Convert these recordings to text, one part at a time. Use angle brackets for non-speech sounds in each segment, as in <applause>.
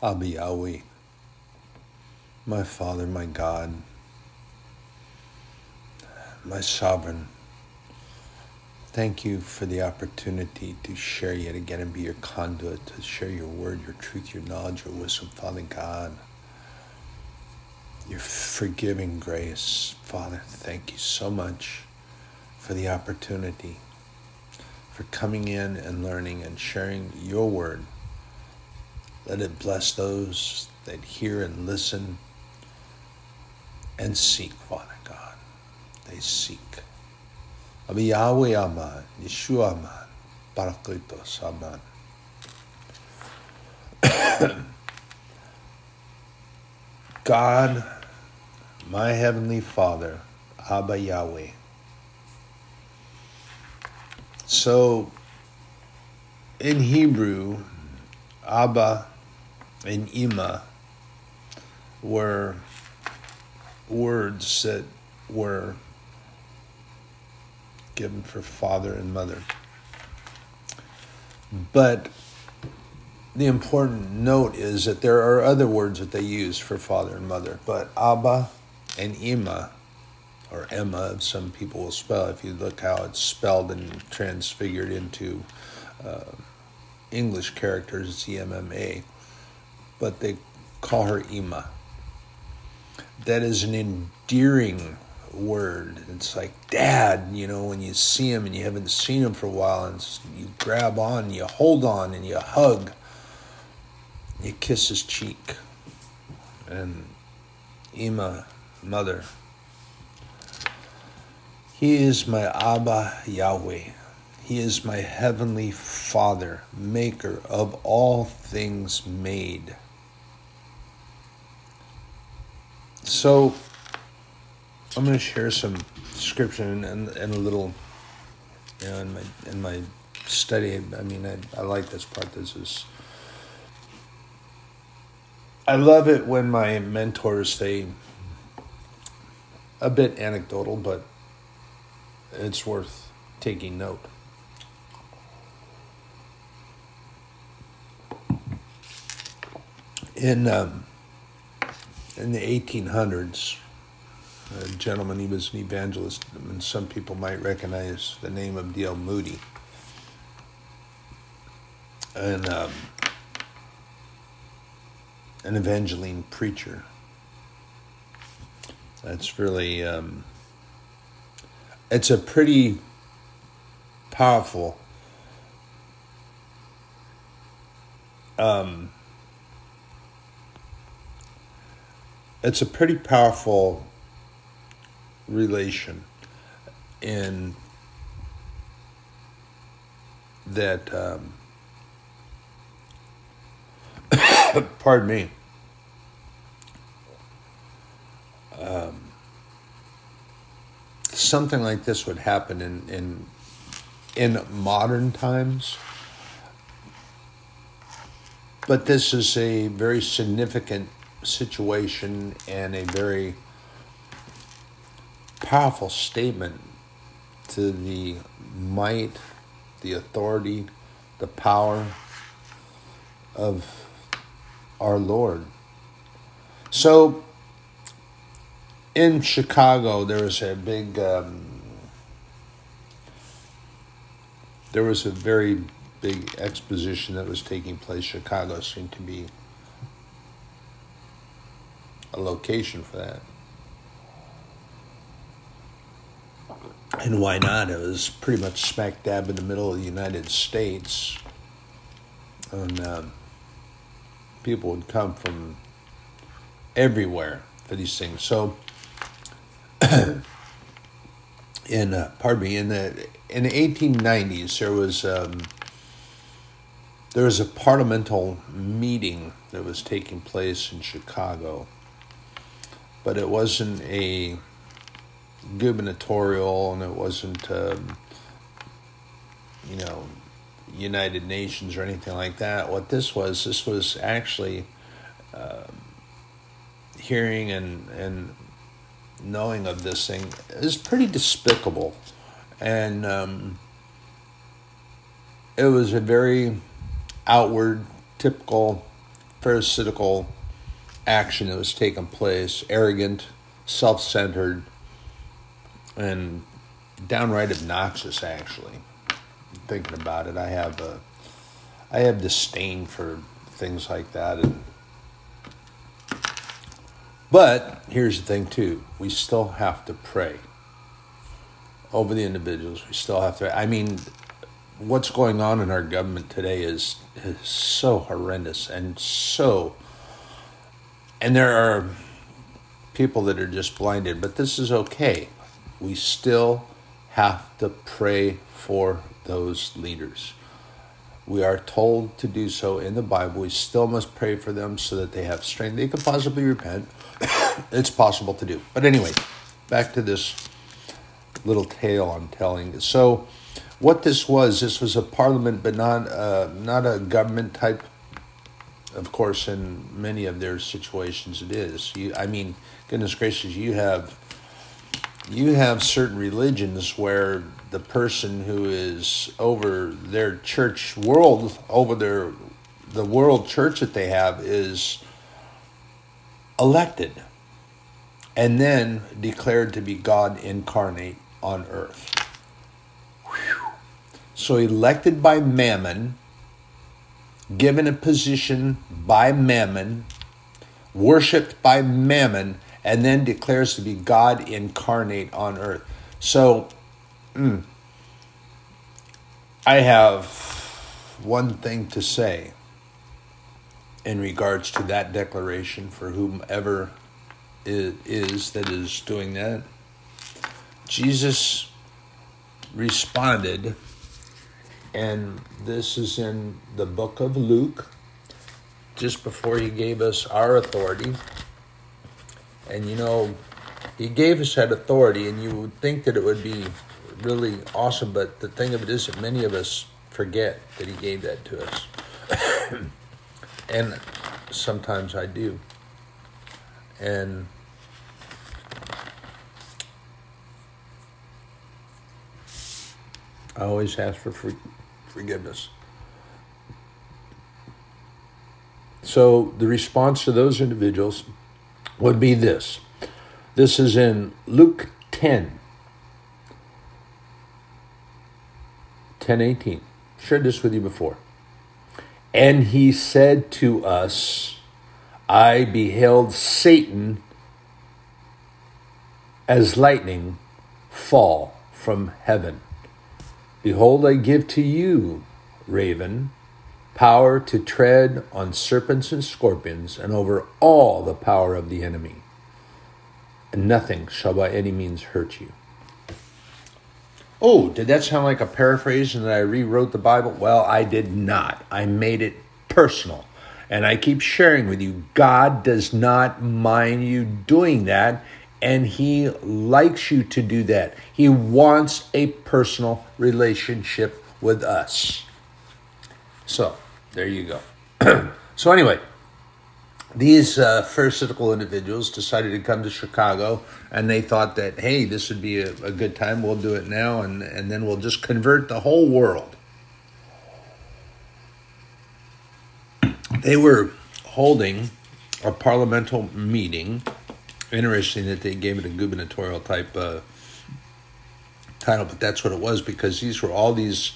Abba Yahweh, my Father, my God, my Sovereign. Thank you for the opportunity to share yet again and be your conduit, to share your word, your truth, your knowledge, your wisdom, Father God. Your forgiving grace, Father, thank you so much for the opportunity, for coming in and learning and sharing your word. Let it bless those that hear and listen and seek, Father God. They seek. Abi Yahweh Aman, Yeshua Aman, Parakletos Aman. <coughs> God, my Heavenly Father, Abba Yahweh. So, in Hebrew, Abba and Ima were words that were given for father and mother. But the important note is that there are other words that they use for father and mother, but Abba and Ima, or Emma, some people will spell, if you look how it's spelled and transfigured into uh, English characters, it's E-M-M-A, but they call her Ima. That is an endearing word. It's like dad, you know, when you see him and you haven't seen him for a while, and you grab on, you hold on, and you hug, you kiss his cheek. And Ima, mother, he is my Abba Yahweh. He is my heavenly Father, maker of all things made. So, I'm going to share some scripture and, and, and, a little, you know, in my in my study. I mean, I, I like this part. This is. I love it when my mentors say a bit anecdotal, but it's worth taking note. In um, in the 1800s, a gentleman, he was an evangelist, and some people might recognize the name of D.L. Moody. And um, an evangeline preacher. That's really, um, it's a pretty powerful um, it's a pretty powerful relation in that um, <coughs> pardon me. Um, something like this would happen in in in modern times. But this is a very significant situation and a very powerful statement to the might, the authority, the power of our Lord. So, in Chicago, there was a big, um, there was a very big exposition that was taking place. Chicago seemed to be a location for that. And why not? It was pretty much smack dab in the middle of the United States. And um, people would come from everywhere for these things. So, <coughs> in uh, pardon me, in the in the 1890s, there was um, there was a parliamental meeting that was taking place in Chicago but it wasn't a gubernatorial and it wasn't, um, you know, United Nations or anything like that. What this was, this was actually uh, hearing and, and knowing of this thing is pretty despicable. And um, it was a very outward, typical pharisaical action that was taking place, arrogant, self centered, and downright obnoxious, actually. Thinking about it, I have a, I have disdain for things like that. And, but here's the thing, too we still have to pray over the individuals. We still have to, I mean, what's going on in our government today is, is so horrendous and so and there are people that are just blinded, but this is okay. We still have to pray for those leaders. We are told to do so in the Bible. We still must pray for them so that they have strength. They could possibly repent. <coughs> it's possible to do. But anyway, back to this little tale I'm telling. So, what this was, this was a parliament, but not uh, not a government type of course, in many of their situations, it is. You, I mean, goodness gracious, you have you have certain religions where the person who is over their church world, over their the world church that they have, is elected and then declared to be God incarnate on earth. Whew. So elected by Mammon given a position by Mammon, worshiped by Mammon, and then declares to be God incarnate on earth. So, mm, I have one thing to say in regards to that declaration for whomever it is that is doing that. Jesus responded and this is in the book of Luke, just before he gave us our authority. And you know, he gave us that authority, and you would think that it would be really awesome, but the thing of it is that many of us forget that he gave that to us. <coughs> and sometimes I do. And I always ask for forgiveness. So the response to those individuals would be this. This is in Luke 10, 10 18. Shared this with you before. And he said to us, I beheld Satan as lightning fall from heaven. Behold, I give to you, raven, power to tread on serpents and scorpions, and over all the power of the enemy. And nothing shall by any means hurt you. Oh, did that sound like a paraphrase and that I rewrote the Bible? Well, I did not. I made it personal. And I keep sharing with you, God does not mind you doing that and he likes you to do that. He wants a personal relationship with us. So, there you go. <clears throat> so, anyway, these uh, pharisaical individuals decided to come to Chicago and they thought that, hey, this would be a, a good time. We'll do it now and, and then we'll just convert the whole world. They were holding a parliamental meeting interesting that they gave it a gubernatorial type uh, title, but that's what it was because these were all these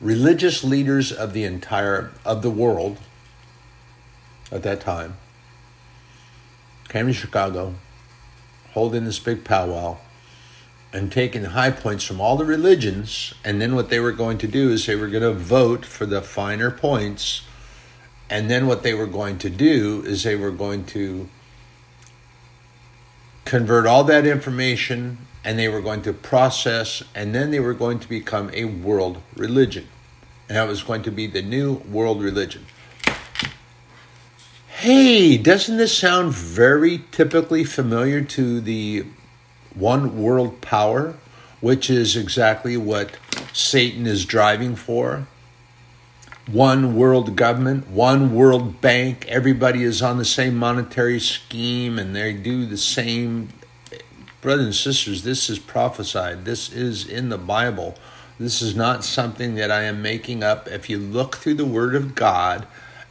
religious leaders of the entire of the world at that time came to Chicago, holding this big powwow, and taking high points from all the religions. And then what they were going to do is they were going to vote for the finer points. And then what they were going to do is they were going to convert all that information and they were going to process and then they were going to become a world religion. And that was going to be the new world religion. Hey, doesn't this sound very typically familiar to the one world power, which is exactly what Satan is driving for? One world government, one world bank. Everybody is on the same monetary scheme and they do the same. Brothers and sisters, this is prophesied. This is in the Bible. This is not something that I am making up. If you look through the Word of God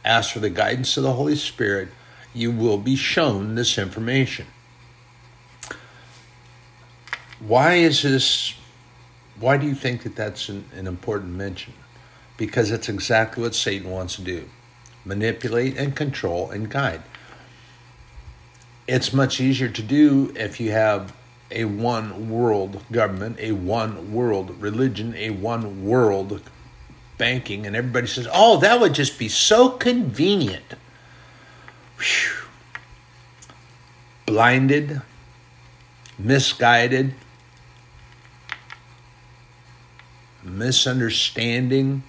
ask for the guidance of the Holy Spirit, you will be shown this information. Why is this? Why do you think that that's an, an important mention? Because it's exactly what Satan wants to do manipulate and control and guide. It's much easier to do if you have a one world government, a one world religion, a one world banking, and everybody says, oh, that would just be so convenient. Whew. Blinded, misguided, misunderstanding,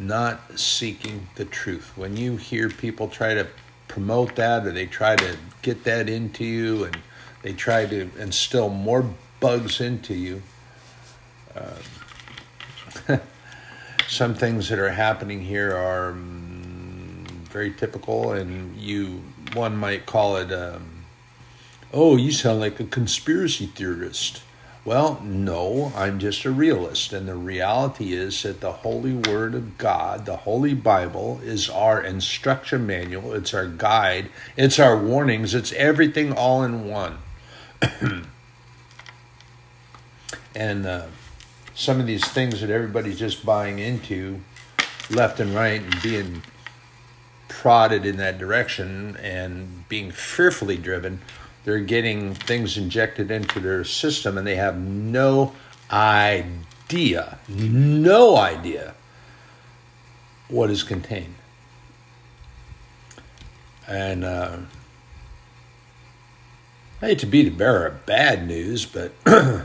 not seeking the truth. When you hear people try to promote that or they try to get that into you and they try to instill more bugs into you, uh, <laughs> some things that are happening here are um, very typical, and you one might call it, um, "Oh, you sound like a conspiracy theorist." Well, no, I'm just a realist, and the reality is that the Holy Word of God, the Holy Bible, is our instruction manual. It's our guide. It's our warnings. It's everything all in one. <clears throat> and uh, some of these things that everybody's just buying into left and right and being prodded in that direction and being fearfully driven, they're getting things injected into their system and they have no idea, no idea what is contained. And uh, I hate to be the bearer of bad news, but <clears throat>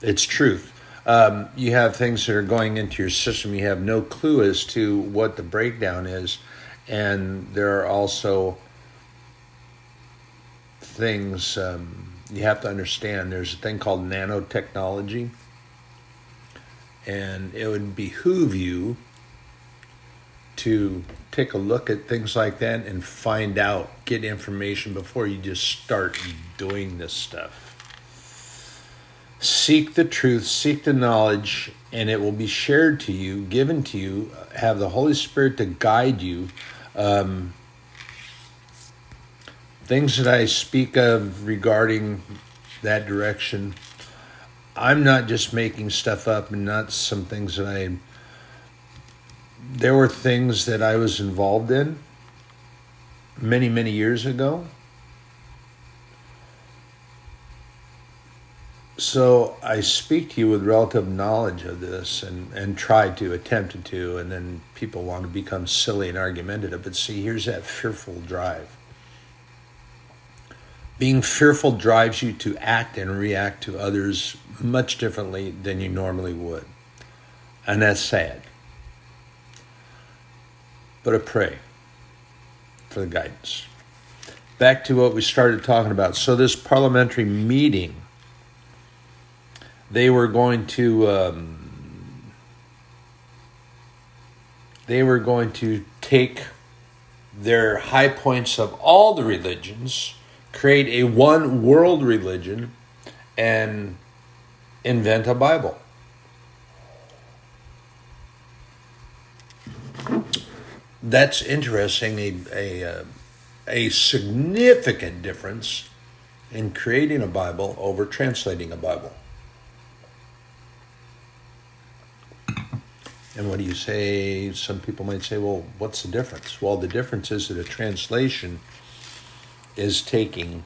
it's truth um, you have things that are going into your system. You have no clue as to what the breakdown is, and there are also things um, you have to understand. There's a thing called nanotechnology, and it would behoove you to take a look at things like that and find out, get information before you just start doing this stuff seek the truth, seek the knowledge, and it will be shared to you, given to you. Have the Holy Spirit to guide you. Um, things that I speak of regarding that direction, I'm not just making stuff up and not some things that I. There were things that I was involved in many, many years ago So I speak to you with relative knowledge of this and, and try to attempt to, and then people want to become silly and argumentative. But see, here's that fearful drive. Being fearful drives you to act and react to others much differently than you normally would. And that's sad. But I pray for the guidance. Back to what we started talking about. So, this parliamentary meeting they were going to um, they were going to take their high points of all the religions, create a one world religion, and invent a Bible. That's interesting. A, a, uh, a significant difference in creating a Bible over translating a Bible. And what do you say? Some people might say, well, what's the difference? Well, the difference is that a translation is taking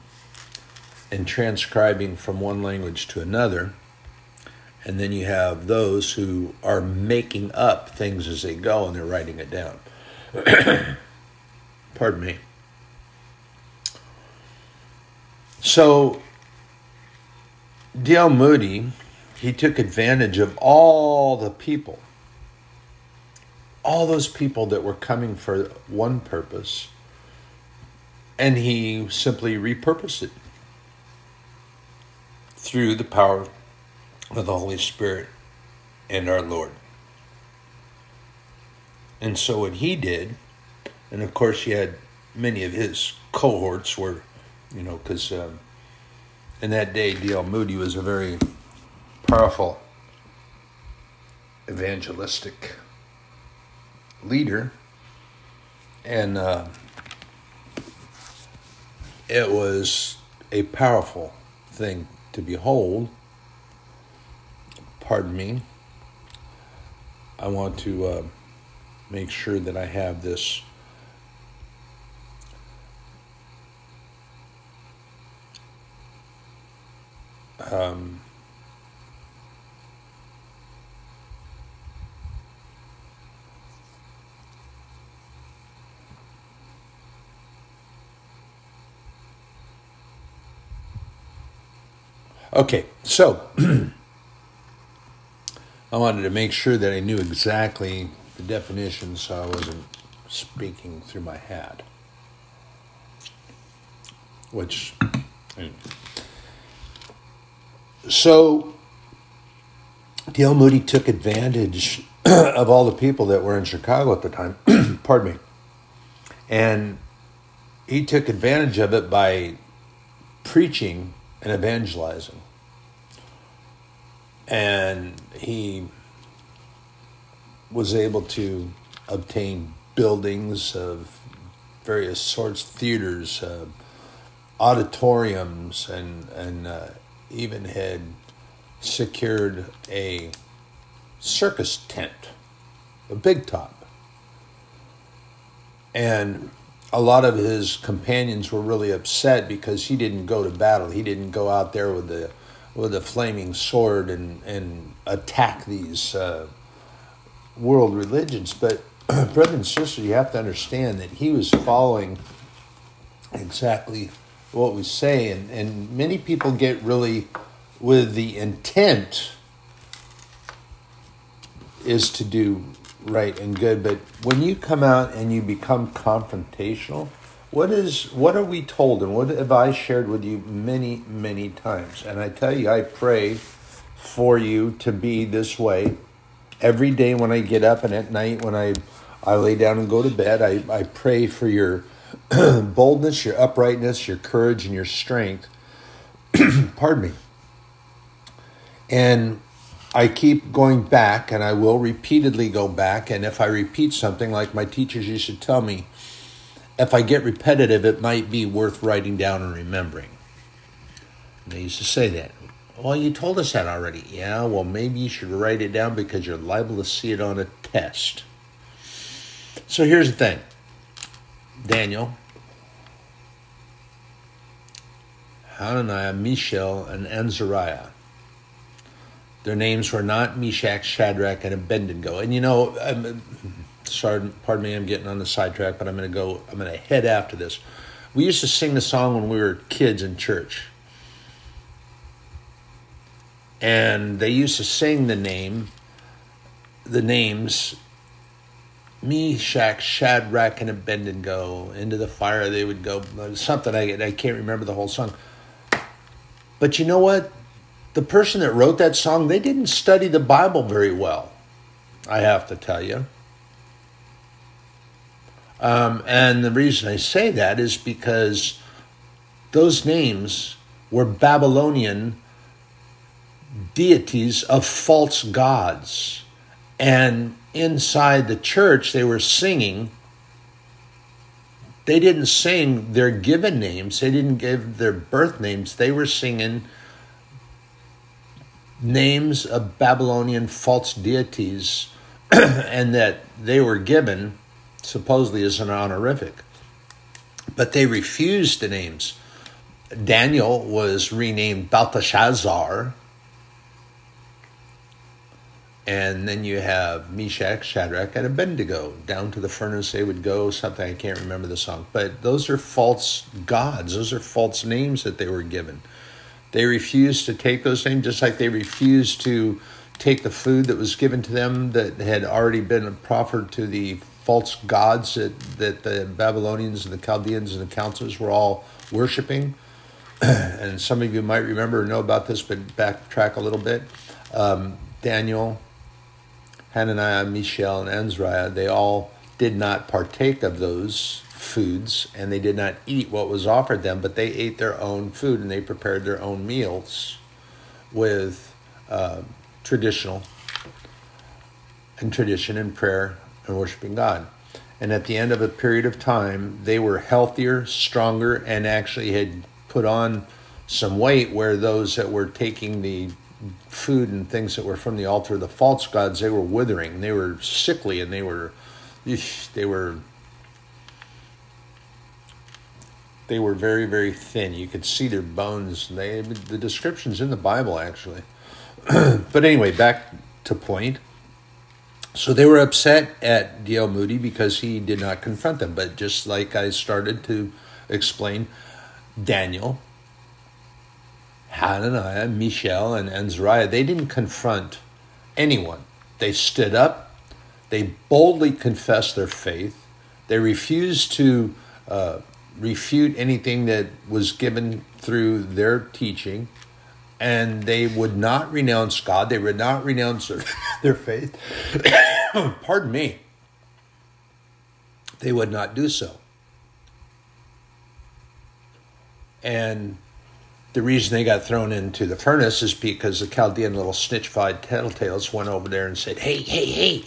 and transcribing from one language to another. And then you have those who are making up things as they go and they're writing it down. <coughs> Pardon me. So, D.L. Moody, he took advantage of all the people all those people that were coming for one purpose, and he simply repurposed it through the power of the Holy Spirit and our Lord. And so, what he did, and of course, he had many of his cohorts were, you know, because um, in that day, D.L. Moody was a very powerful evangelistic leader. And uh, it was a powerful thing to behold. Pardon me. I want to uh, make sure that I have this. Um, Okay, so <clears throat> I wanted to make sure that I knew exactly the definition so I wasn't speaking through my hat. Which, so D.L. Moody took advantage <clears throat> of all the people that were in Chicago at the time. <clears throat> Pardon me. And he took advantage of it by preaching and evangelizing. And he was able to obtain buildings of various sorts, theaters, uh, auditoriums, and and uh, even had secured a circus tent, a big top, and a lot of his companions were really upset because he didn't go to battle. He didn't go out there with the with a flaming sword and and attack these uh, world religions. But <clears throat> brothers and sisters, you have to understand that he was following exactly what we say, and and many people get really with the intent is to do right and good. But when you come out and you become confrontational, what is what are we told and what have I shared with you many, many times? And I tell you, I pray for you to be this way every day when I get up and at night when I I lay down and go to bed. I, I pray for your <clears throat> boldness, your uprightness, your courage, and your strength. <clears throat> Pardon me. And I keep going back and I will repeatedly go back. And if I repeat something, like my teachers used to tell me, if I get repetitive, it might be worth writing down and remembering. They used to say that. Well, you told us that already. Yeah, well, maybe you should write it down because you're liable to see it on a test. So here's the thing Daniel, Hananiah, Mishael, and Azariah their names were not Meshach, Shadrach, and Abednego. And you know, I'm, sorry, pardon me, I'm getting on the sidetrack, but I'm going to go. I'm going to head after this. We used to sing the song when we were kids in church, and they used to sing the name, the names. Meshach, Shadrach, and Abednego into the fire they would go. Something I I can't remember the whole song. But you know what? the person that wrote that song, they didn't study the Bible very well, I have to tell you. Um, and the reason I say that is because those names were Babylonian deities of false gods. And inside the church, they were singing. They didn't sing their given names, they didn't give their birth names. They were singing names of Babylonian false deities <clears throat> and that they were given supposedly is an honorific. But they refused the names. Daniel was renamed Belteshazzar. And then you have Meshach, Shadrach, and Abednego. Down to the furnace they would go, something I can't remember the song. But those are false gods, those are false names that they were given. They refused to take those names, just like they refused to take the food that was given to them that had already been proffered to the false gods that, that the Babylonians and the Chaldeans and the councils were all worshiping. <clears throat> and some of you might remember or know about this, but backtrack a little bit. Um, Daniel, Hananiah, Mishael, and Azariah, they all did not partake of those foods and they did not eat what was offered them, but they ate their own food and they prepared their own meals with uh, traditional and tradition and prayer and worshiping God. And at the end of a period of time, they were healthier, stronger, and actually had put on some weight where those that were taking the food and things that were from the altar of the false gods, they were withering. They were sickly and they were, they were, they were very, very thin. You could see their bones. They, the description's in the Bible, actually. <clears throat> but anyway, back to point. So they were upset at D.L. Moody because he did not confront them. But just like I started to explain, Daniel Hananiah, Mishael, and Azariah, they didn't confront anyone. They stood up, they boldly confessed their faith, they refused to uh, refute anything that was given through their teaching, and they would not renounce God, they would not renounce their, <laughs> their faith. <coughs> Pardon me. They would not do so. And the reason they got thrown into the furnace is because the Chaldean little snitchfied tattletales went over there and said, Hey, hey, hey.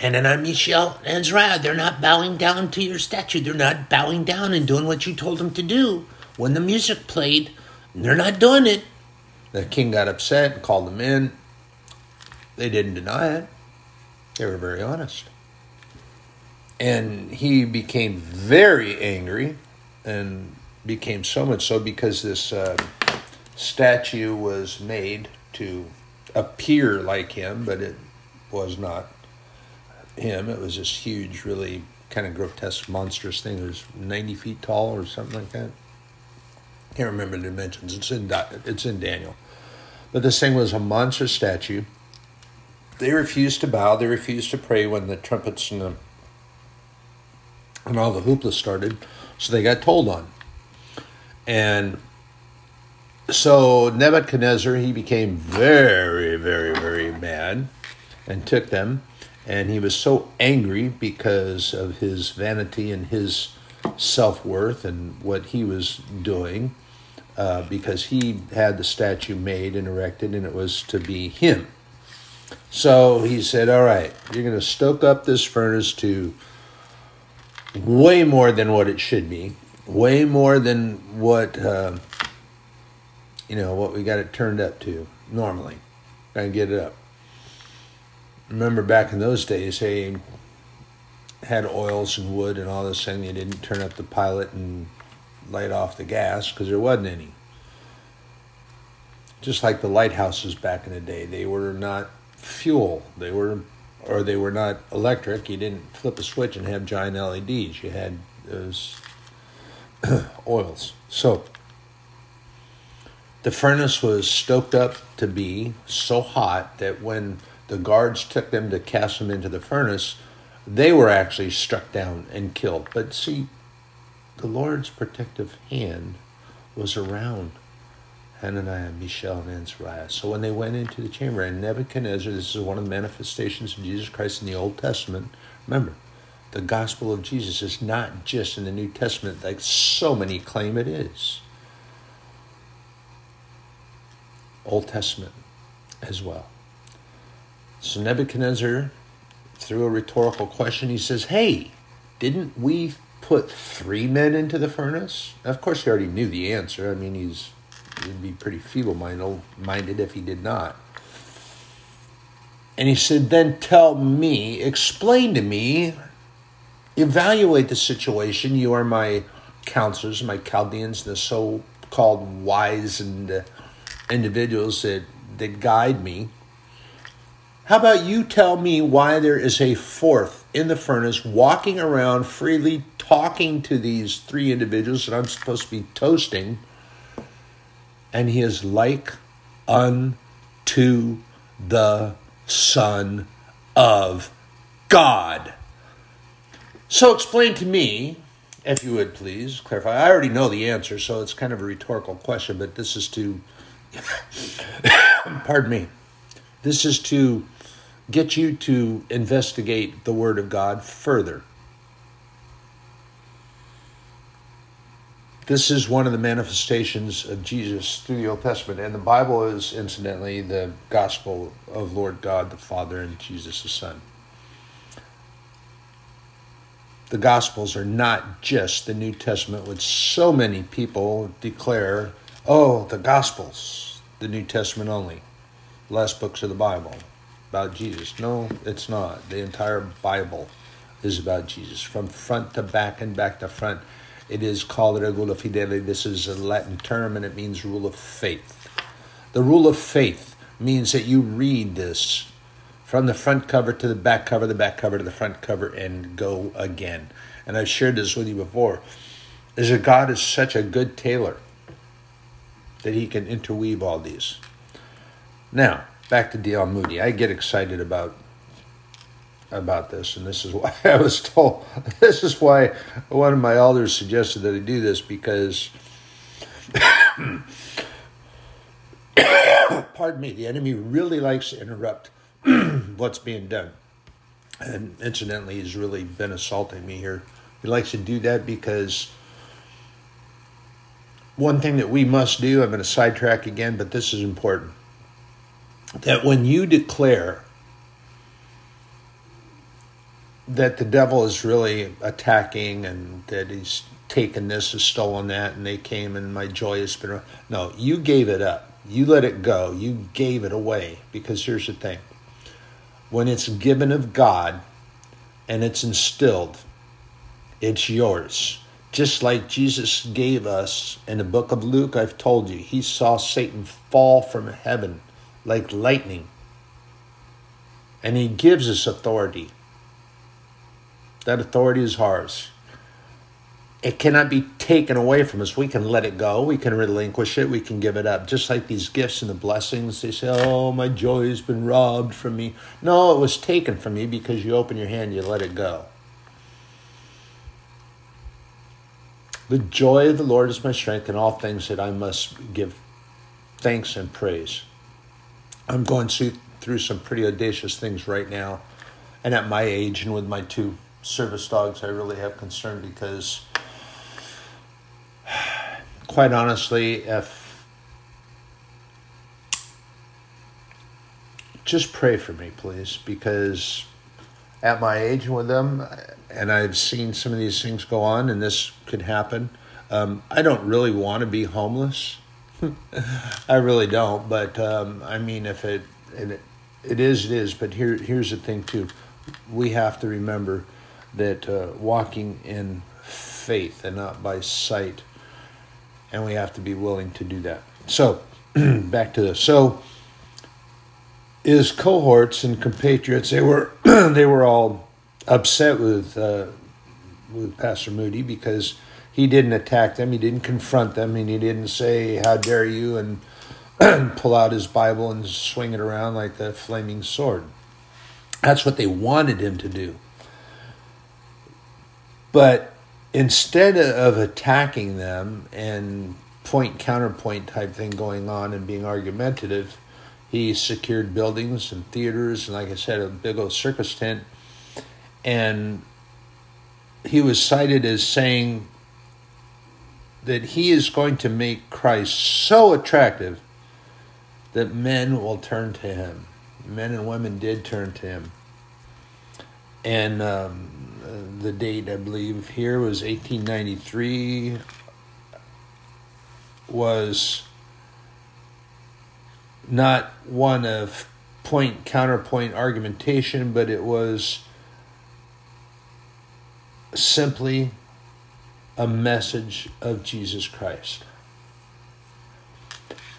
And then I'm Mishael and Azariah. They're not bowing down to your statue. They're not bowing down and doing what you told them to do. When the music played, they're not doing it. The king got upset and called them in. They didn't deny it. They were very honest. And he became very angry and became so much so because this uh, statue was made to appear like him, but it was not him. It was this huge, really kind of grotesque, monstrous thing. It was 90 feet tall or something like that. Can't remember the dimensions. It's in it's in Daniel, but this thing was a monster statue. They refused to bow. They refused to pray when the trumpets and the and all the hoopla started. So they got told on. And so Nebuchadnezzar, he became very, very, very mad and took them. And he was so angry because of his vanity and his self worth and what he was doing, uh, because he had the statue made and erected, and it was to be him. So he said, All right, you're going to stoke up this furnace to way more than what it should be way more than what uh, you know what we got it turned up to normally. Gotta get it up. Remember back in those days, they had oils and wood and all this thing. They didn't turn up the pilot and light off the gas because there wasn't any. Just like the lighthouses back in the day, they were not fuel. They were, or they were not electric. You didn't flip a switch and have giant LEDs. You had those <clears throat> oils. So the furnace was stoked up to be so hot that when the guards took them to cast them into the furnace, they were actually struck down and killed. But see, the Lord's protective hand was around Hananiah, Mishael, and Azariah. So when they went into the chamber, and Nebuchadnezzar, this is one of the manifestations of Jesus Christ in the Old Testament. Remember, the gospel of Jesus is not just in the New Testament like so many claim it is. Old Testament as well. So Nebuchadnezzar, through a rhetorical question, he says, Hey, didn't we put three men into the furnace? Of course, he already knew the answer. I mean, he's he'd be pretty feeble minded if he did not. And he said, Then tell me, explain to me evaluate the situation. You are my counselors, my Chaldeans, the so called wise and uh, individuals that, that guide me. How about you tell me why there is a fourth in the furnace walking around freely talking to these three individuals that I'm supposed to be toasting, and he is like unto the Son of God? So explain to me, if you would please clarify. I already know the answer, so it's kind of a rhetorical question, but this is to, <laughs> pardon me, this is to get you to investigate the Word of God further. This is one of the manifestations of Jesus through the Old Testament, and the Bible is, incidentally, the gospel of Lord God the Father and Jesus the Son. the Gospels are not just the New Testament, which so many people declare, oh, the Gospels, the New Testament only, last books of the Bible about Jesus. No, it's not. The entire Bible is about Jesus, from front to back and back to front. It is called regula fidei. This is a Latin term and it means rule of faith. The rule of faith means that you read this from the front cover to the back cover, the back cover to the front cover, and go again. And I've shared this with you before. Is that God is such a good tailor that he can interweave all these. Now, back to D.L. Moody. I get excited about about this, and this is why <laughs> I was told. <laughs> This is why one of my elders suggested that I do this because, <coughs> pardon me, the enemy really likes to interrupt <clears throat> what's being done. And incidentally, he's really been assaulting me here. He likes to do that because one thing that we must do, I'm going to sidetrack again, but this is important. That when you declare that the devil is really attacking and that he's taken this and stolen that and they came and my joy has been no you gave it up. You let it go. You gave it away. Because here's the thing. When it's given of God and it's instilled, it's yours. Just like Jesus gave us in the book of Luke, I've told you, he saw Satan fall from heaven like lightning. And he gives us authority. That authority is ours it cannot be taken away from us. We can let it go. We can relinquish it. We can give it up. Just like these gifts and the blessings, they say, Oh, my joy has been robbed from me. No, it was taken from you because you open your hand, you let it go. The joy of the Lord is my strength in all things that I must give thanks and praise. I'm going through some pretty audacious things right now. And at my age and with my two service dogs, I really have concern because <sighs> quite honestly, if just pray for me, please, because at my age with them, and I've seen some of these things go on, and this could happen. Um, I don't really want to be homeless. <laughs> I really don't, but um, I mean, if it, it it is, it is. But here, here's the thing too: we have to remember that uh, walking in faith and not by sight and we have to be willing to do that. So, <clears throat> back to this. So, his cohorts and compatriots they were <clears throat> they were all upset with uh, with Pastor Moody because he didn't attack them, he didn't confront them, and he didn't say "How dare you" and <clears throat> pull out his Bible and swing it around like the flaming sword. That's what they wanted him to do. But instead of attacking them and point counterpoint type thing going on and being argumentative, he secured buildings and theaters and, like I said, a big old circus tent. And he was cited as saying that he is going to make Christ so attractive that men will turn to him. Men and women did turn to him. And um, the date I believe here was 1893 was not one of point counterpoint argumentation, but it was simply a message of Jesus Christ.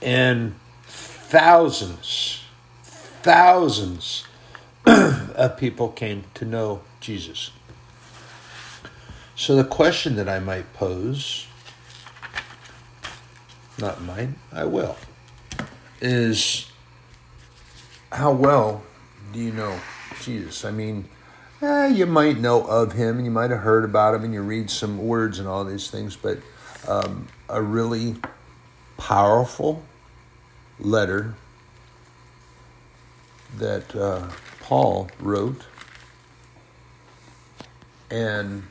And thousands, thousands <clears throat> of people came to know Jesus. So the question that I might pose, not mine, I will, is how well do you know Jesus? I mean, eh, you might know of him and you might have heard about him and you read some words and all these things, but um, a really powerful letter that uh, Paul wrote and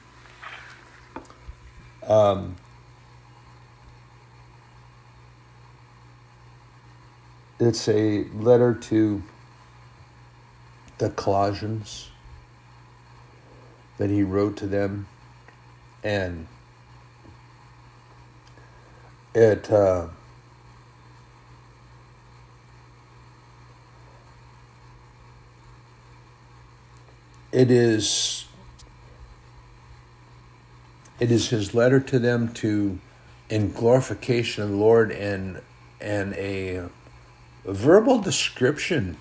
um, it's a letter to the Colossians. That he wrote to them, and it. Uh, it is it is his letter to them to in glorification of the Lord and and a, a verbal description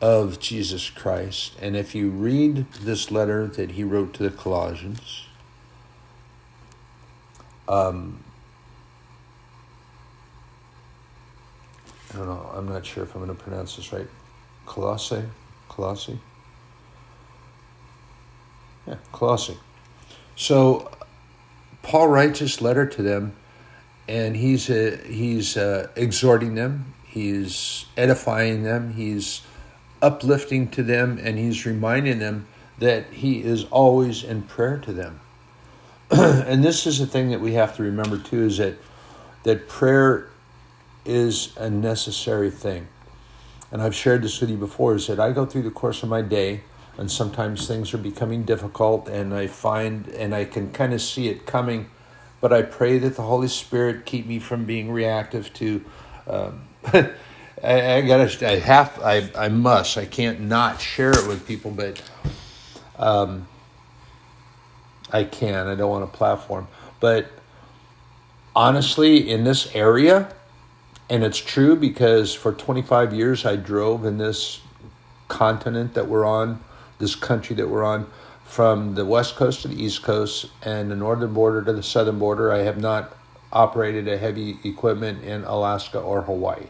of Jesus Christ. And if you read this letter that he wrote to the Colossians, um, I don't know, I'm not sure if I'm going to pronounce this right. Colossae? Colossae? Yeah, Colossae. So Paul writes this letter to them, and he's uh, he's uh, exhorting them, he's edifying them, he's uplifting to them, and he's reminding them that he is always in prayer to them. <clears throat> and this is the thing that we have to remember too: is that that prayer is a necessary thing. And I've shared this with you before. Is that I go through the course of my day and sometimes things are becoming difficult and i find and i can kind of see it coming but i pray that the holy spirit keep me from being reactive to um, <laughs> I, I, gotta i have I, I must i can't not share it with people but um, i can i don't want a platform but honestly in this area and it's true because for 25 years i drove in this continent that we're on this country that we're on from the west coast to the east coast and the northern border to the southern border. I have not operated a heavy equipment in Alaska or Hawaii.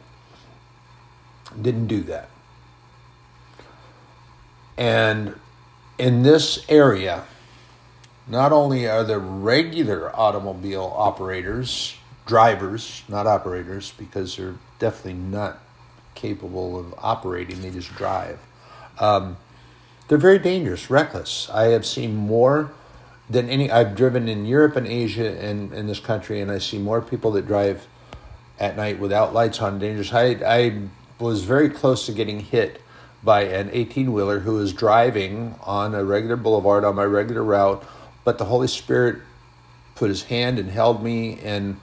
Didn't do that. And in this area, not only are there regular automobile operators, drivers, not operators, because they're definitely not capable of operating, they just drive. Um, they're very dangerous, reckless. I have seen more than any. I've driven in Europe and Asia and in this country, and I see more people that drive at night without lights on dangerous. I, I was very close to getting hit by an 18 wheeler who was driving on a regular boulevard on my regular route, but the Holy Spirit put his hand and held me and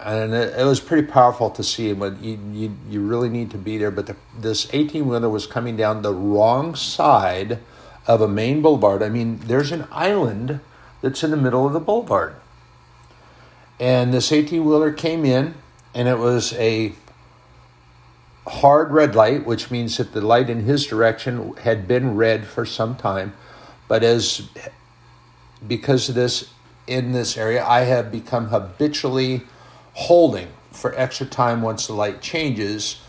and it, it, was pretty powerful to see. But you, you, you really need to be there. But the, this 18 wheeler was coming down the wrong side of a main boulevard. I mean, there's an island that's in the middle of the boulevard. And this 18 wheeler came in, and it was a hard red light, which means that the light in his direction had been red for some time. But as because of this in this area, I have become habitually holding for extra time once the light changes,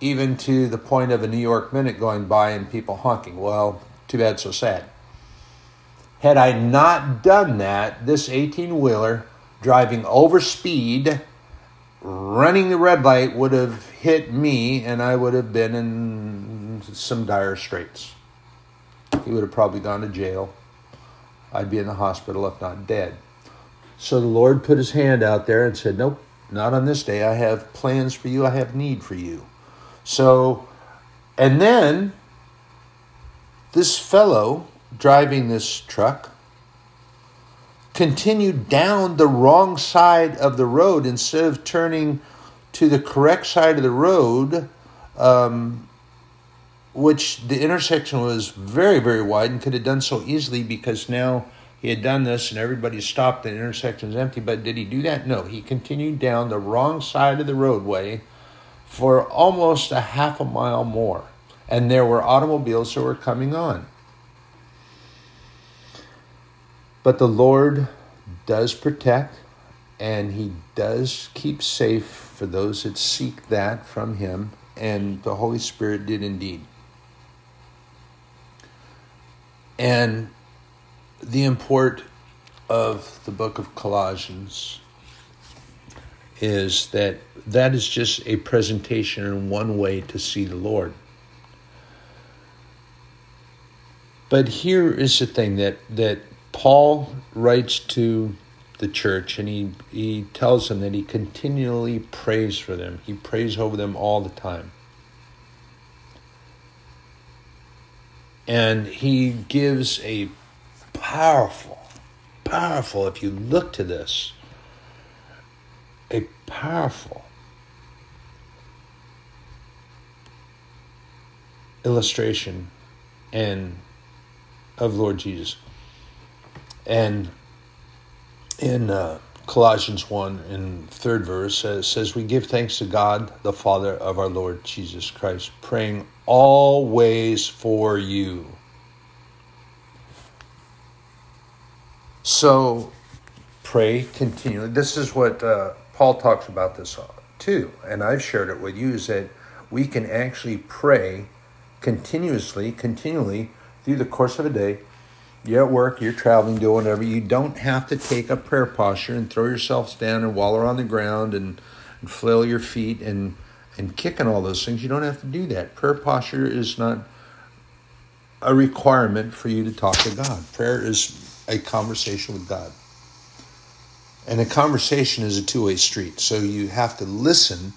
even to the point of a New York minute going by and people honking. Well, too bad, so sad. Had I not done that, this 18 wheeler driving over speed, running the red light, would have hit me and I would have been in some dire straits. He would have probably gone to jail. I'd be in the hospital, if not dead. So the Lord put his hand out there and said, Nope, not on this day. I have plans for you, I have need for you. So, and then this fellow driving this truck continued down the wrong side of the road instead of turning to the correct side of the road, um, which the intersection was very, very wide and could have done so easily because now he had done this and everybody stopped, the intersection was empty. But did he do that? No. He continued down the wrong side of the roadway for almost a half a mile more. And there were automobiles that were coming on. But the Lord does protect and he does keep safe for those that seek that from him. And the Holy Spirit did indeed. And the import of the book of Colossians is that that is just a presentation in one way to see the Lord. But here is the thing that, that Paul writes to the church and he, he tells them that he continually prays for them. He prays over them all the time. And he gives a powerful, powerful, if you look to this, a powerful illustration and of Lord Jesus. And in uh, Colossians 1 in third verse uh, says, We give thanks to God, the Father of our Lord Jesus Christ, praying always for you. So pray continually. This is what uh, Paul talks about this too, and I've shared it with you, is that we can actually pray continuously, continually through the course of a day you're at work, you're traveling, doing whatever. You don't have to take a prayer posture and throw yourselves down and wallow on the ground and, and flail your feet and and kick and all those things. You don't have to do that. Prayer posture is not a requirement for you to talk to God. Prayer is a conversation with God. And a conversation is a two way street. So you have to listen.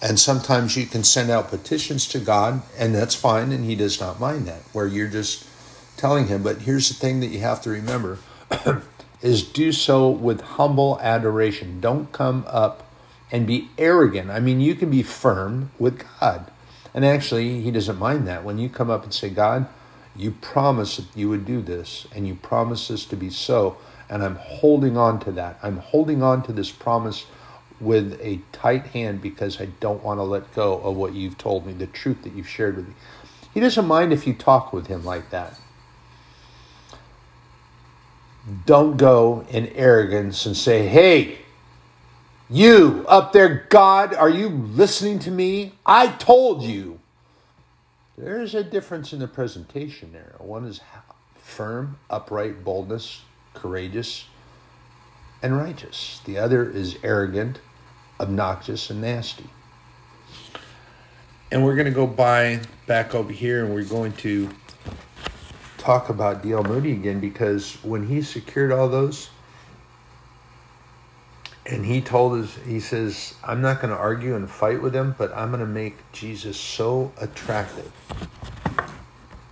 And sometimes you can send out petitions to God, and that's fine, and He does not mind that, where you're just telling him. But here's the thing that you have to remember <clears throat> is do so with humble adoration. Don't come up and be arrogant. I mean, you can be firm with God. And actually, he doesn't mind that. When you come up and say, God, you promised that you would do this, and you promised this to be so, and I'm holding on to that. I'm holding on to this promise with a tight hand because I don't want to let go of what you've told me, the truth that you've shared with me. He doesn't mind if you talk with him like that don't go in arrogance and say, hey, you up there, God, are you listening to me? I told you. There's a difference in the presentation there. One is firm, upright, boldness, courageous, and righteous. The other is arrogant, obnoxious, and nasty. And we're going to go by back over here and we're going to talk about D.L. Moody again because when he secured all those, and he told us, he says, I'm not going to argue and fight with them, but I'm going to make Jesus so attractive.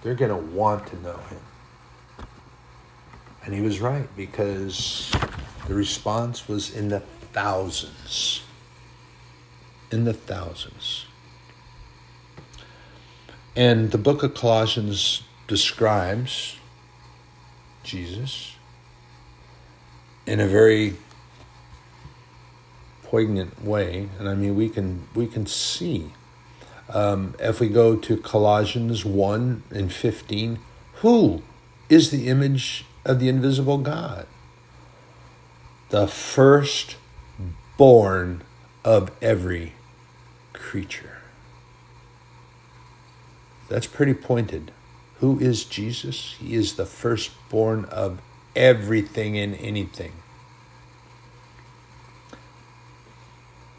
They're going to want to know him. And he was right because the response was in the thousands. In the thousands. And the book of Colossians describes Jesus in a very poignant way, and I mean we can we can see um, if we go to Colossians one and fifteen, who is the image of the invisible God? The first born of every creature. That's pretty pointed. Who is Jesus? He is the firstborn of everything and anything.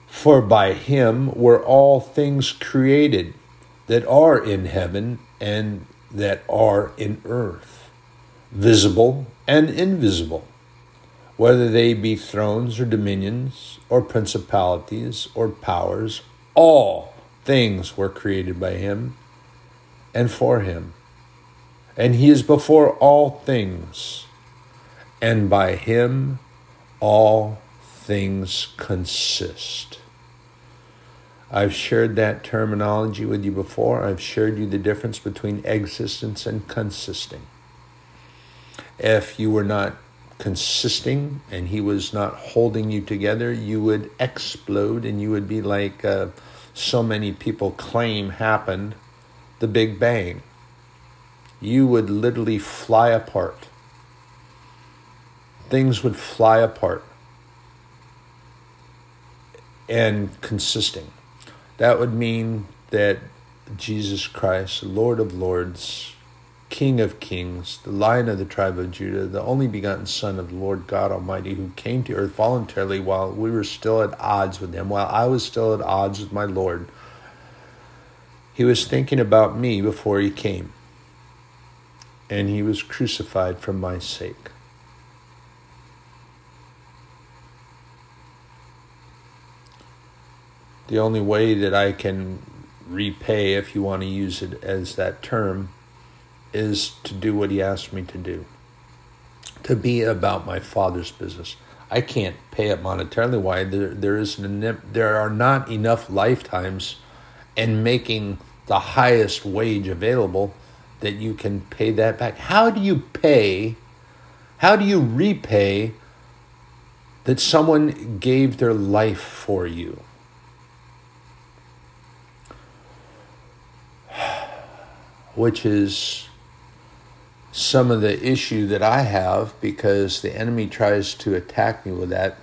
For by him were all things created that are in heaven and that are in earth, visible and invisible, whether they be thrones or dominions or principalities or powers, all things were created by him and for him and he is before all things, and by him all things consist. I've shared that terminology with you before. I've shared you the difference between existence and consisting. If you were not consisting and he was not holding you together, you would explode and you would be like uh, so many people claim happened the Big Bang you would literally fly apart. Things would fly apart and consisting. That would mean that Jesus Christ, Lord of Lords, King of Kings, the Lion of the tribe of Judah, the only begotten Son of the Lord God Almighty, who came to earth voluntarily while we were still at odds with Him, while I was still at odds with my Lord. He was thinking about me before He came and he was crucified for my sake. The only way that I can repay, if you want to use it as that term, is to do what he asked me to do, to be about my father's business. I can't pay it monetarily. Why? There, there is an, there are not enough lifetimes, and making the highest wage available that you can pay that back. How do you pay? How do you repay that someone gave their life for you? <sighs> Which is some of the issue that I have because the enemy tries to attack me with that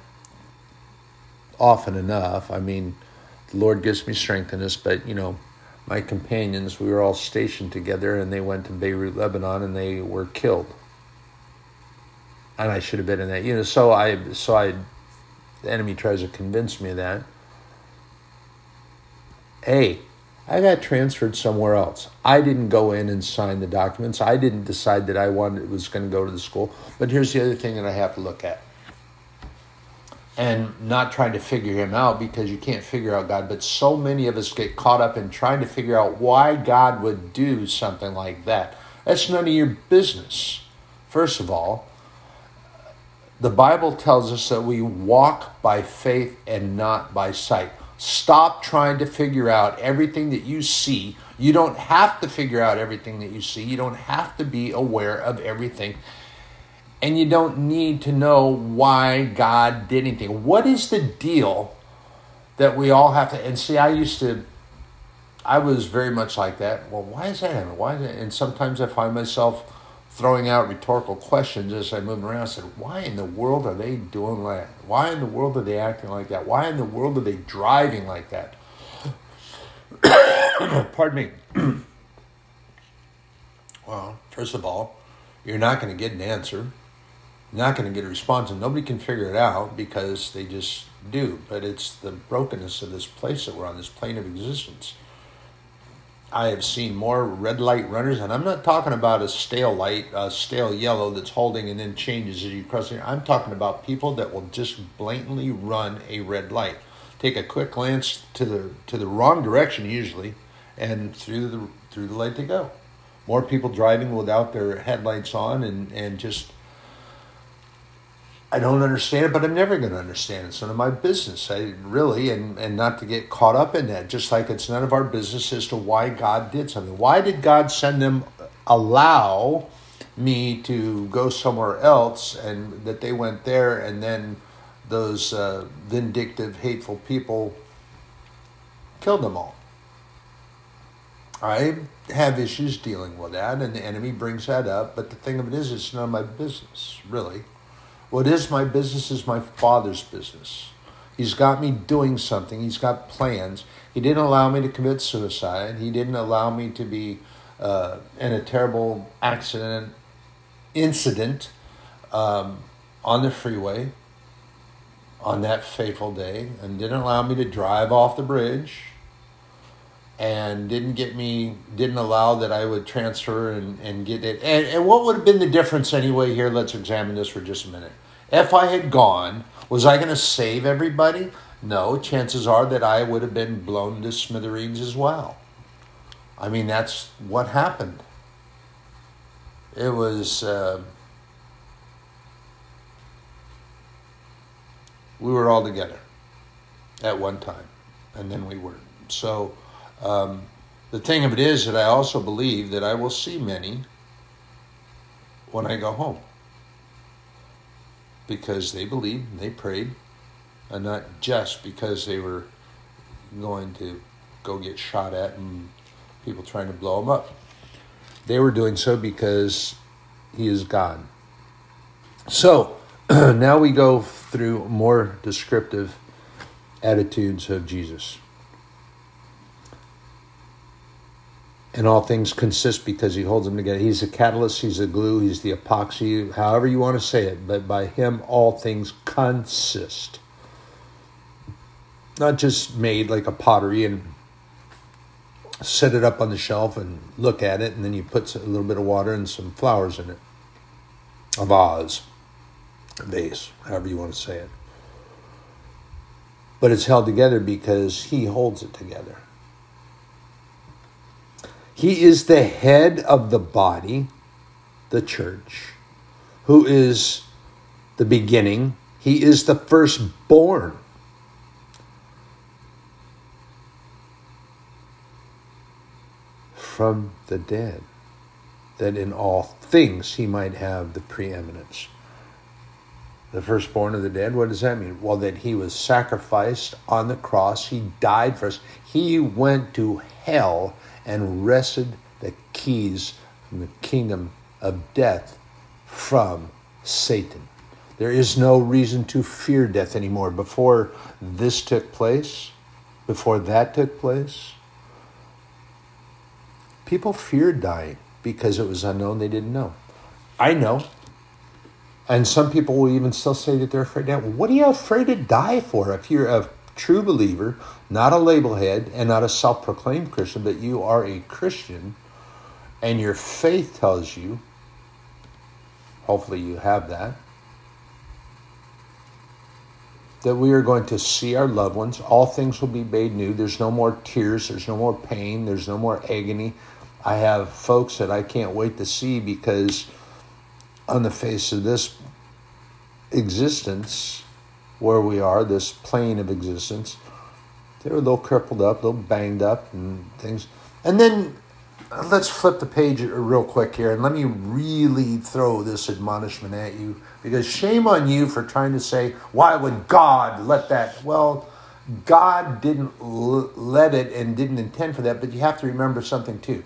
often enough. I mean, the Lord gives me strength in this, but you know, my companions, we were all stationed together and they went to Beirut, Lebanon and they were killed. And I should have been in that. You know, so I so I the enemy tries to convince me of that. Hey, I got transferred somewhere else. I didn't go in and sign the documents. I didn't decide that I wanted was going to go to the school. But here's the other thing that I have to look at. And not trying to figure him out because you can't figure out God, but so many of us get caught up in trying to figure out why God would do something like that. That's none of your business. First of all, the Bible tells us that we walk by faith and not by sight. Stop trying to figure out everything that you see. You don't have to figure out everything that you see. You don't have to be aware of everything. And you don't need to know why God did anything. What is the deal that we all have to? And see, I used to, I was very much like that. Well, why is that happening? Why is that? And sometimes I find myself throwing out rhetorical questions as I move around. I said, why in the world are they doing that? Why in the world are they acting like that? Why in the world are they driving like that? <coughs> Pardon me. <coughs> well, first of all, you're not going to get an answer. Not going to get a response, and nobody can figure it out because they just do. But it's the brokenness of this place that we're on, this plane of existence. I have seen more red light runners, and I'm not talking about a stale light, a stale yellow that's holding and then changes as you cross it. I'm talking about people that will just blatantly run a red light, take a quick glance to the to the wrong direction usually, and through the through the light they go. More people driving without their headlights on, and and just I don't understand it, but I'm never going to understand. It's none of my business. I really, and, and not to get caught up in that, just like it's none of our business as to why God did something. Why did God send them, allow me to go somewhere else, and that they went there, and then those uh, vindictive, hateful people killed them all? I have issues dealing with that, and the enemy brings that up, but the thing of it is, it's none of my business, really. What is my business is my father's business. He's got me doing something. He's got plans. He didn't allow me to commit suicide. He didn't allow me to be uh, in a terrible accident, incident um, on the freeway on that fateful day, and didn't allow me to drive off the bridge, and didn't get me, didn't allow that I would transfer and, and get it. And, and what would have been the difference anyway? Here, let's examine this for just a minute. If I had gone, was I going to save everybody? No, chances are that I would have been blown to smithereens as well. I mean, that's what happened. It was. Uh, we were all together at one time, and then we weren't. So, um, the thing of it is that I also believe that I will see many when I go home because they believed and they prayed, and not just because they were going to go get shot at and people trying to blow them up. They were doing so because He is God. So <clears throat> now we go through more descriptive attitudes of Jesus. And all things consist because he holds them together. He's a catalyst, he's a glue, he's the epoxy, however you want to say it, but by him all things consist. Not just made like a pottery and set it up on the shelf and look at it, and then you put a little bit of water and some flowers in it. A vase, a vase, however you want to say it. But it's held together because he holds it together. He is the head of the body, the church, who is the beginning. He is the firstborn. From the dead, that in all things he might have the preeminence the firstborn of the dead. What does that mean? Well, that he was sacrificed on the cross. He died for us. He went to hell and wrested the keys from the kingdom of death from Satan. There is no reason to fear death anymore. Before this took place, before that took place, people feared dying because it was unknown, they didn't know. I know. And some people will even still say that they're afraid to die. What are you afraid to die for? If you're true believer, not a label head and not a self proclaimed Christian, but you are a Christian and your faith tells you, hopefully you have that, that we are going to see our loved ones. All things will be made new. There's no more tears. There's no more pain. There's no more agony. I have folks that I can't wait to see because on the face of this existence where we are, this plane of existence, they're a little crippled up, a little banged up, and things. And then uh, let's flip the page real quick here and let me really throw this admonishment at you because shame on you for trying to say, why would God let that? Well, God didn't let it and didn't intend for that, but you have to remember something too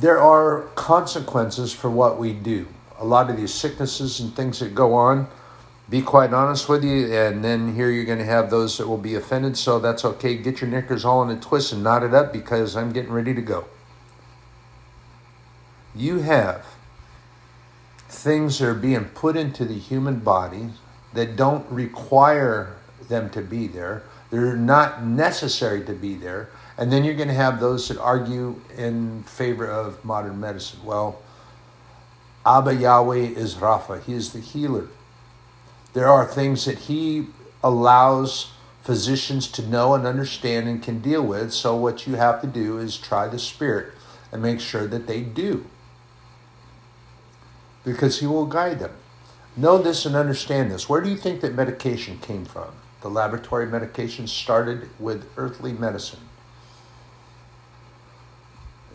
there are consequences for what we do. A lot of these sicknesses and things that go on, be quite honest with you, and then here you're going to have those that will be offended, so that's okay. Get your knickers all in a twist and knot it up because I'm getting ready to go. You have things that are being put into the human body that don't require them to be there. They're not necessary to be there. And then you're going to have those that argue in favor of modern medicine. Well, Abba Yahweh is Rapha, He is the healer. There are things that He allows physicians to know and understand and can deal with. So, what you have to do is try the Spirit and make sure that they do. Because He will guide them. Know this and understand this. Where do you think that medication came from? The laboratory medication started with earthly medicine.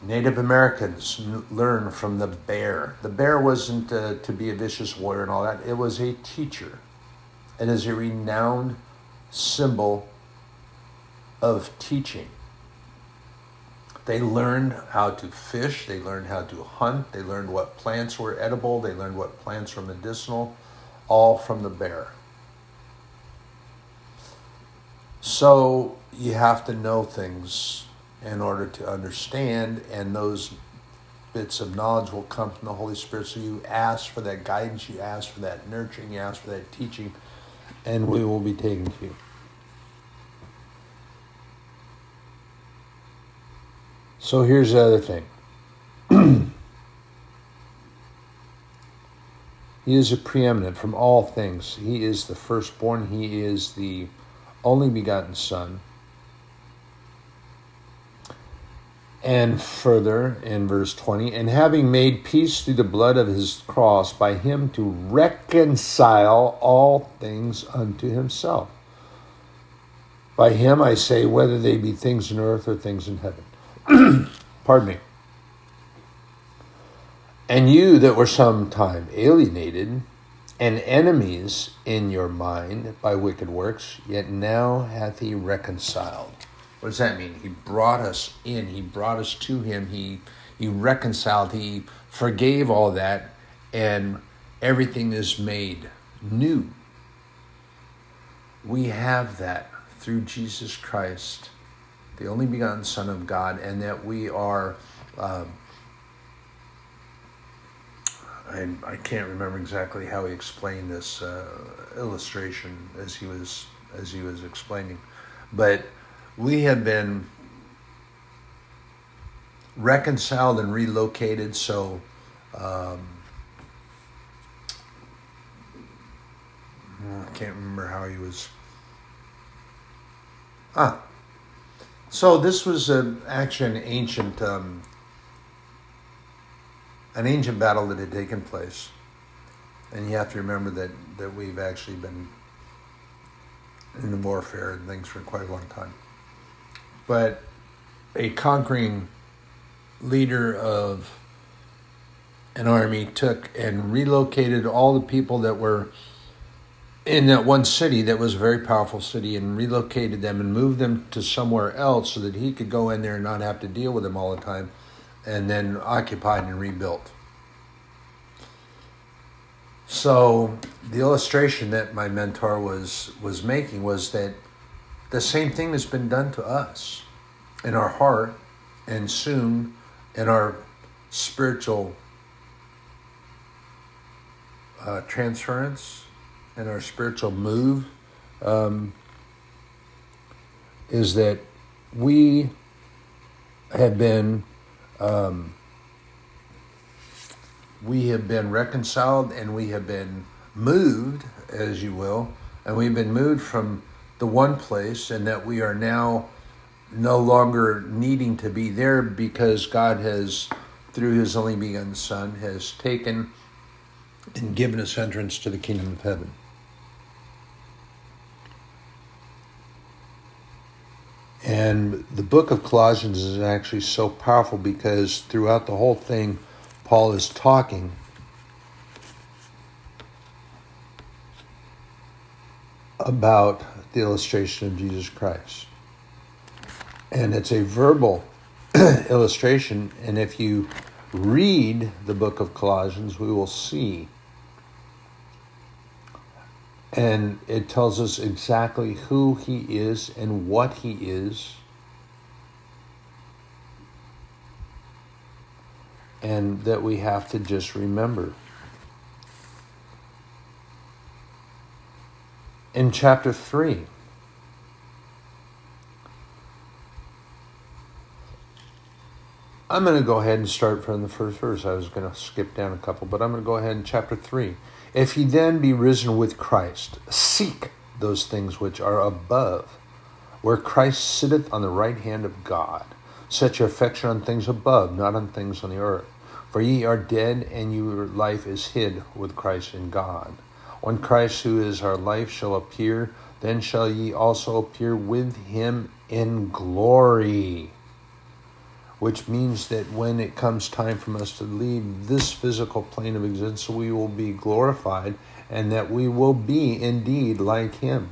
Native Americans learn from the bear. The bear wasn't uh, to be a vicious warrior and all that, it was a teacher. It is a renowned symbol of teaching. They learned how to fish, they learned how to hunt, they learned what plants were edible, they learned what plants were medicinal, all from the bear. So you have to know things in order to understand, and those bits of knowledge will come from the Holy Spirit. So you ask for that guidance, you ask for that nurturing, you ask for that teaching, and we will be taken to you. So here's the other thing. <clears throat> he is a preeminent from all things. He is the firstborn. He is the only begotten Son. And further in verse 20, and having made peace through the blood of his cross, by him to reconcile all things unto himself. By him I say, whether they be things in earth or things in heaven. <clears throat> Pardon me. And you that were sometime alienated and enemies in your mind by wicked works, yet now hath he reconciled what does that mean? He brought us in. He brought us to Him. He He reconciled. He forgave all that, and everything is made new. We have that through Jesus Christ, the only begotten Son of God, and that we are. I, I can't remember exactly how he explained this uh, illustration as he was as he was explaining, but we have been reconciled and relocated. So, um, I can't remember how he was. Ah, So this was a, actually an ancient, um, an ancient battle that had taken place, and you have to remember that that we've actually been in the warfare and things for quite a long time. But a conquering leader of an army took and relocated all the people that were in that one city that was a very powerful city and relocated them and moved them to somewhere else so that he could go in there and not have to deal with them all the time and then occupied and rebuilt. So the illustration that my mentor was was making was that the same thing has been done to us in our heart and soon in our spiritual uh, transference and our spiritual move um, is that we have been um, we have been reconciled and we have been moved, as you will, and we've been moved from the one place, and that we are now no longer needing to be there because God has, through His only begotten Son, has taken and given us entrance to the kingdom of heaven. And the book of Colossians is actually so powerful because throughout the whole thing, Paul is talking about the illustration of Jesus Christ. And it's a verbal <clears throat> illustration. And if you read the book of Colossians, we will see and it tells us exactly who he is and what he is. And that we have to just remember. In chapter 3, I'm going to go ahead and start from the first verse. I was going to skip down a couple, but I'm going to go ahead in chapter 3. If ye then be risen with Christ, seek those things which are above, where Christ sitteth on the right hand of God. Set your affection on things above, not on things on the earth. For ye are dead, and your life is hid with Christ in God. When Christ, who is our life, shall appear, then shall ye also appear with him in glory which means that when it comes time for us to leave this physical plane of existence, we will be glorified and that we will be indeed like Him.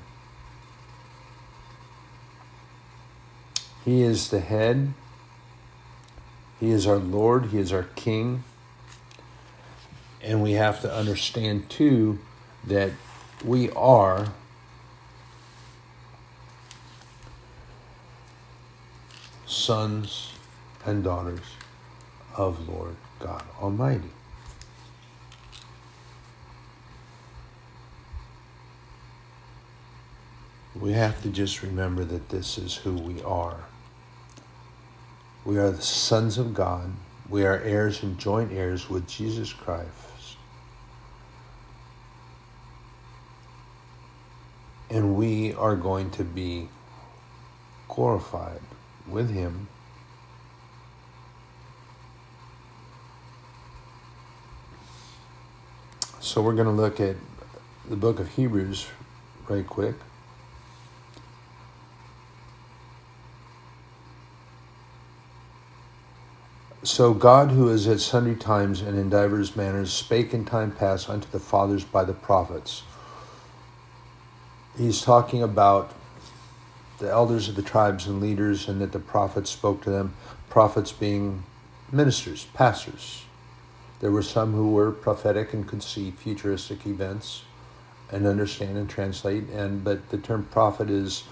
He is the head, He is our Lord, He is our King. And we have to understand too that we are sons and daughters of Lord God Almighty. We have to just remember that this is who we are. We are the sons of God. We are heirs and joint heirs with Jesus Christ. And we are going to be glorified with Him So we're going to look at the book of Hebrews right quick. So God, who is at sundry times and in divers manners spake in time past unto the fathers by the prophets. He's talking about the elders of the tribes and leaders, and that the prophets spoke to them. Prophets being ministers, pastors, there were some who were prophetic and could see futuristic events and understand and translate. And but the term prophet is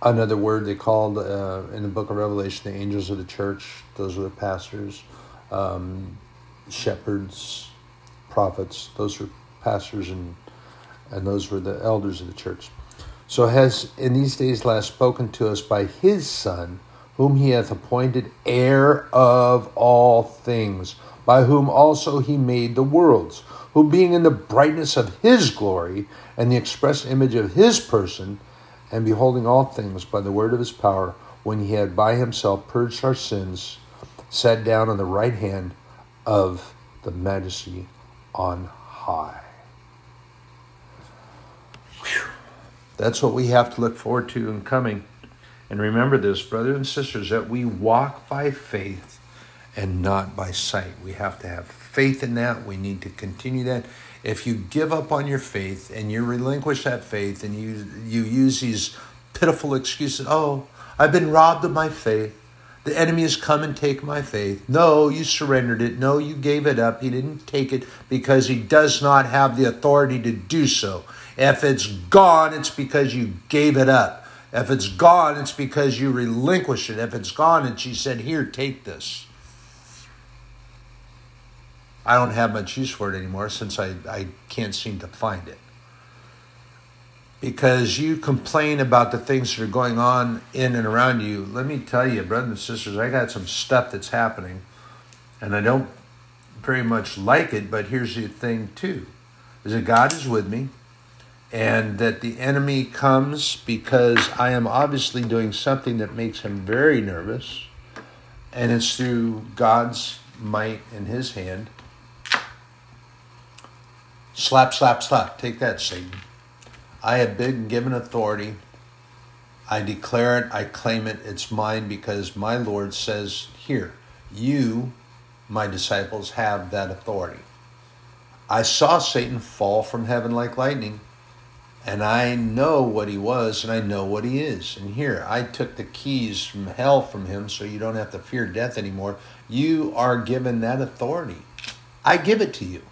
another word they called uh, in the book of Revelation the angels of the church. Those are the pastors, um, shepherds, prophets. Those are pastors and and those were the elders of the church. So has in these days last spoken to us by his Son, whom he hath appointed heir of all things by whom also he made the worlds, who being in the brightness of his glory and the express image of his person, and beholding all things by the word of his power, when he had by himself purged our sins, sat down on the right hand of the majesty on high. That's what we have to look forward to in coming. And remember this, brothers and sisters, that we walk by faith and not by sight. We have to have faith in that. We need to continue that. If you give up on your faith and you relinquish that faith and you you use these pitiful excuses, oh, I've been robbed of my faith. The enemy has come and taken my faith. No, you surrendered it. No, you gave it up. He didn't take it because he does not have the authority to do so. If it's gone, it's because you gave it up. If it's gone, it's because you relinquished it. If it's gone, and she said, Here, take this. I don't have much use for it anymore since I, I can't seem to find it. Because you complain about the things that are going on in and around you. Let me tell you, brothers and sisters, I got some stuff that's happening, and I don't very much like it, but here's the thing, too is that God is with me and that the enemy comes because I am obviously doing something that makes him very nervous, and it's through God's might in his hand. Slap, slap, slap. Take that, Satan. I have been given authority. I declare it, I claim it, it's mine because my Lord says, Here, you, my disciples, have that authority. I saw Satan fall from heaven like lightning. And I know what he was and I know what he is. And here, I took the keys from hell from him so you don't have to fear death anymore. You are given that authority. I give it to you.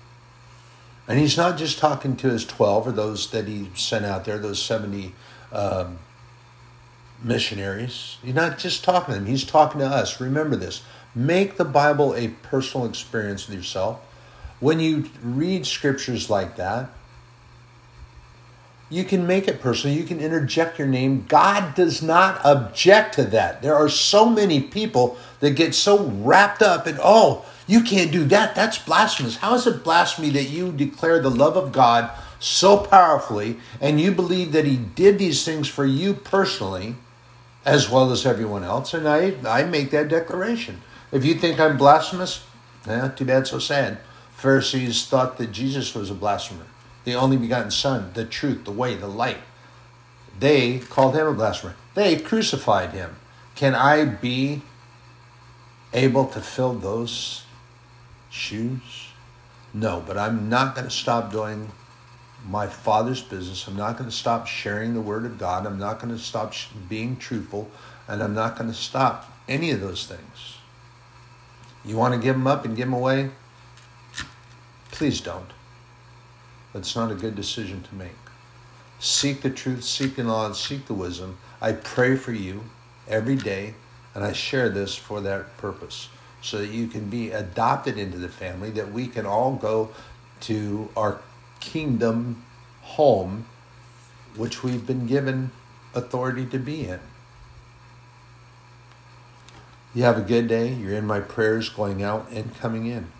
And he's not just talking to his 12 or those that he sent out there, those 70 um, missionaries. He's not just talking to them, he's talking to us. Remember this make the Bible a personal experience with yourself. When you read scriptures like that, you can make it personal. You can interject your name. God does not object to that. There are so many people that get so wrapped up in, oh, you can't do that. That's blasphemous. How is it blasphemy that you declare the love of God so powerfully and you believe that He did these things for you personally as well as everyone else? And I, I make that declaration. If you think I'm blasphemous, eh, too bad, so sad. Pharisees thought that Jesus was a blasphemer the only begotten Son, the truth, the way, the light. They called him a blasphemer. They crucified him. Can I be able to fill those shoes? No, but I'm not going to stop doing my Father's business. I'm not going to stop sharing the Word of God. I'm not going to stop being truthful. And I'm not going to stop any of those things. You want to give them up and give them away? Please don't. That's not a good decision to make. Seek the truth, seek the knowledge, seek the wisdom. I pray for you every day, and I share this for that purpose so that you can be adopted into the family, that we can all go to our kingdom home, which we've been given authority to be in. You have a good day. You're in my prayers going out and coming in.